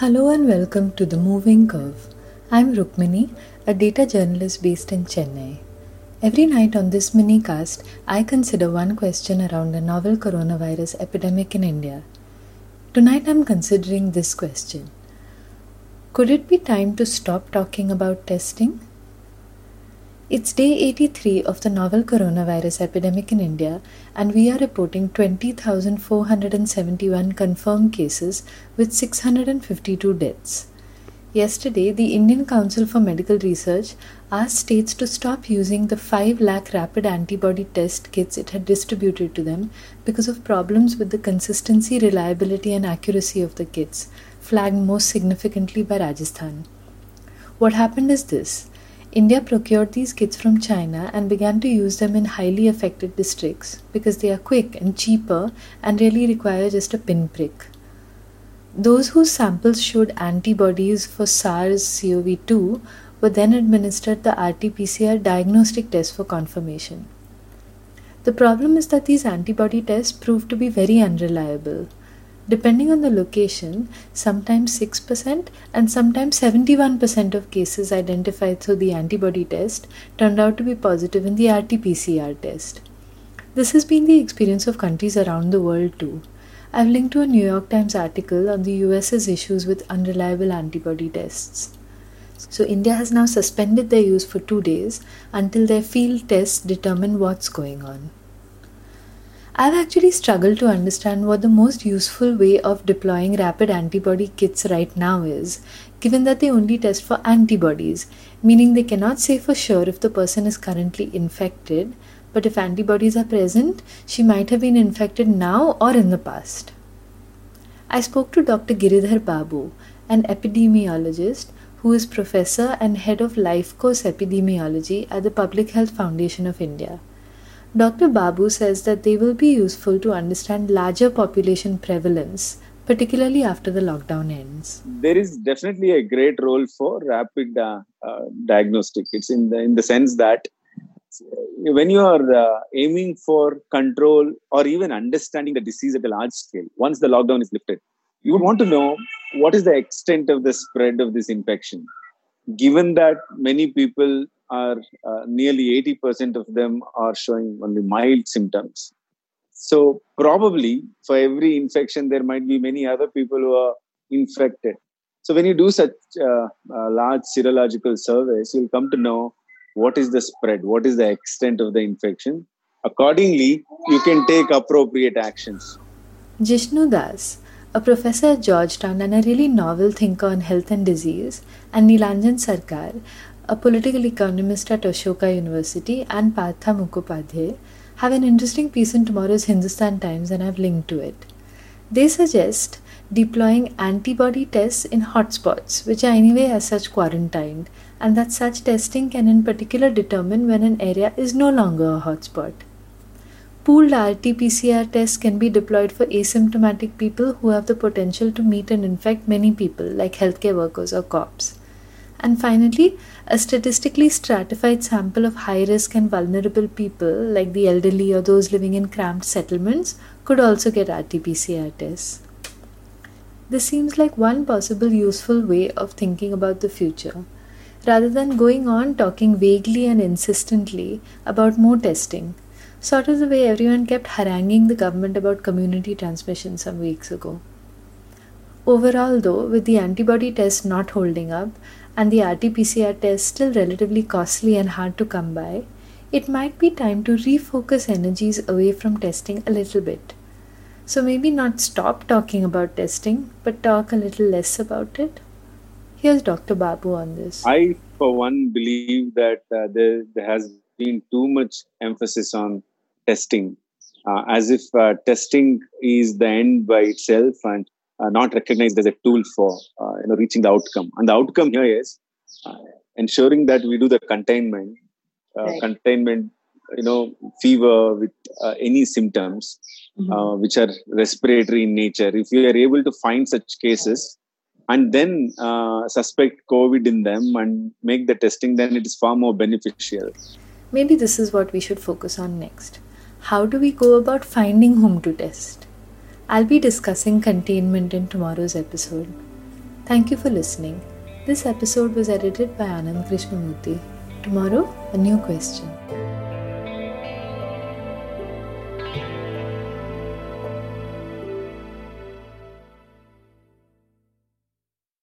Hello and welcome to The Moving Curve. I'm Rukmini, a data journalist based in Chennai. Every night on this mini cast, I consider one question around the novel coronavirus epidemic in India. Tonight I'm considering this question Could it be time to stop talking about testing? It's day 83 of the novel coronavirus epidemic in India, and we are reporting 20,471 confirmed cases with 652 deaths. Yesterday, the Indian Council for Medical Research asked states to stop using the 5 lakh rapid antibody test kits it had distributed to them because of problems with the consistency, reliability, and accuracy of the kits, flagged most significantly by Rajasthan. What happened is this India procured these kits from China and began to use them in highly affected districts because they are quick and cheaper and really require just a pinprick. Those whose samples showed antibodies for SARS CoV 2 were then administered the RT PCR diagnostic test for confirmation. The problem is that these antibody tests proved to be very unreliable. Depending on the location, sometimes 6% and sometimes 71% of cases identified through the antibody test turned out to be positive in the RT PCR test. This has been the experience of countries around the world too. I've linked to a New York Times article on the US's issues with unreliable antibody tests. So, India has now suspended their use for two days until their field tests determine what's going on. I've actually struggled to understand what the most useful way of deploying rapid antibody kits right now is, given that they only test for antibodies, meaning they cannot say for sure if the person is currently infected, but if antibodies are present, she might have been infected now or in the past. I spoke to Dr. Giridhar Babu, an epidemiologist who is professor and head of life course epidemiology at the Public Health Foundation of India. Dr. Babu says that they will be useful to understand larger population prevalence, particularly after the lockdown ends. There is definitely a great role for rapid uh, uh, diagnostic. It's in the in the sense that when you are uh, aiming for control or even understanding the disease at a large scale, once the lockdown is lifted, you would want to know what is the extent of the spread of this infection. Given that many people are uh, nearly 80% of them are showing only mild symptoms. So, probably for every infection, there might be many other people who are infected. So, when you do such uh, uh, large serological surveys, you'll come to know what is the spread, what is the extent of the infection. Accordingly, you can take appropriate actions. Jishnu Das, a professor at Georgetown and a really novel thinker on health and disease, and Neelanjan Sircar, a political economist at Ashoka University, and Partha Mukhopadhyay have an interesting piece in tomorrow's Hindustan Times, and I've linked to it. They suggest deploying antibody tests in hotspots, which are anyway as such quarantined, and that such testing can in particular determine when an area is no longer a hotspot. Pooled RT PCR tests can be deployed for asymptomatic people who have the potential to meet and infect many people, like healthcare workers or cops. And finally, a statistically stratified sample of high risk and vulnerable people, like the elderly or those living in cramped settlements, could also get RT PCR tests. This seems like one possible useful way of thinking about the future, rather than going on talking vaguely and insistently about more testing, sort of the way everyone kept haranguing the government about community transmission some weeks ago. Overall, though, with the antibody test not holding up, and the RT PCR test still relatively costly and hard to come by, it might be time to refocus energies away from testing a little bit. So maybe not stop talking about testing, but talk a little less about it. Here's Dr. Babu on this. I, for one, believe that uh, there, there has been too much emphasis on testing, uh, as if uh, testing is the end by itself and not recognized as a tool for uh, you know reaching the outcome. And the outcome here is uh, ensuring that we do the containment, uh, right. containment, you know, fever with uh, any symptoms mm-hmm. Uh, which are respiratory in nature. If we are able to find such cases and then suspect COVID in them and make the testing, then it is far more beneficial. Maybe this is what we should focus on next. How do we go about finding whom to test? I'll be discussing containment in tomorrow's episode. Thank you for listening. This episode was edited by Anand Krishnamurthy. Tomorrow, a new question.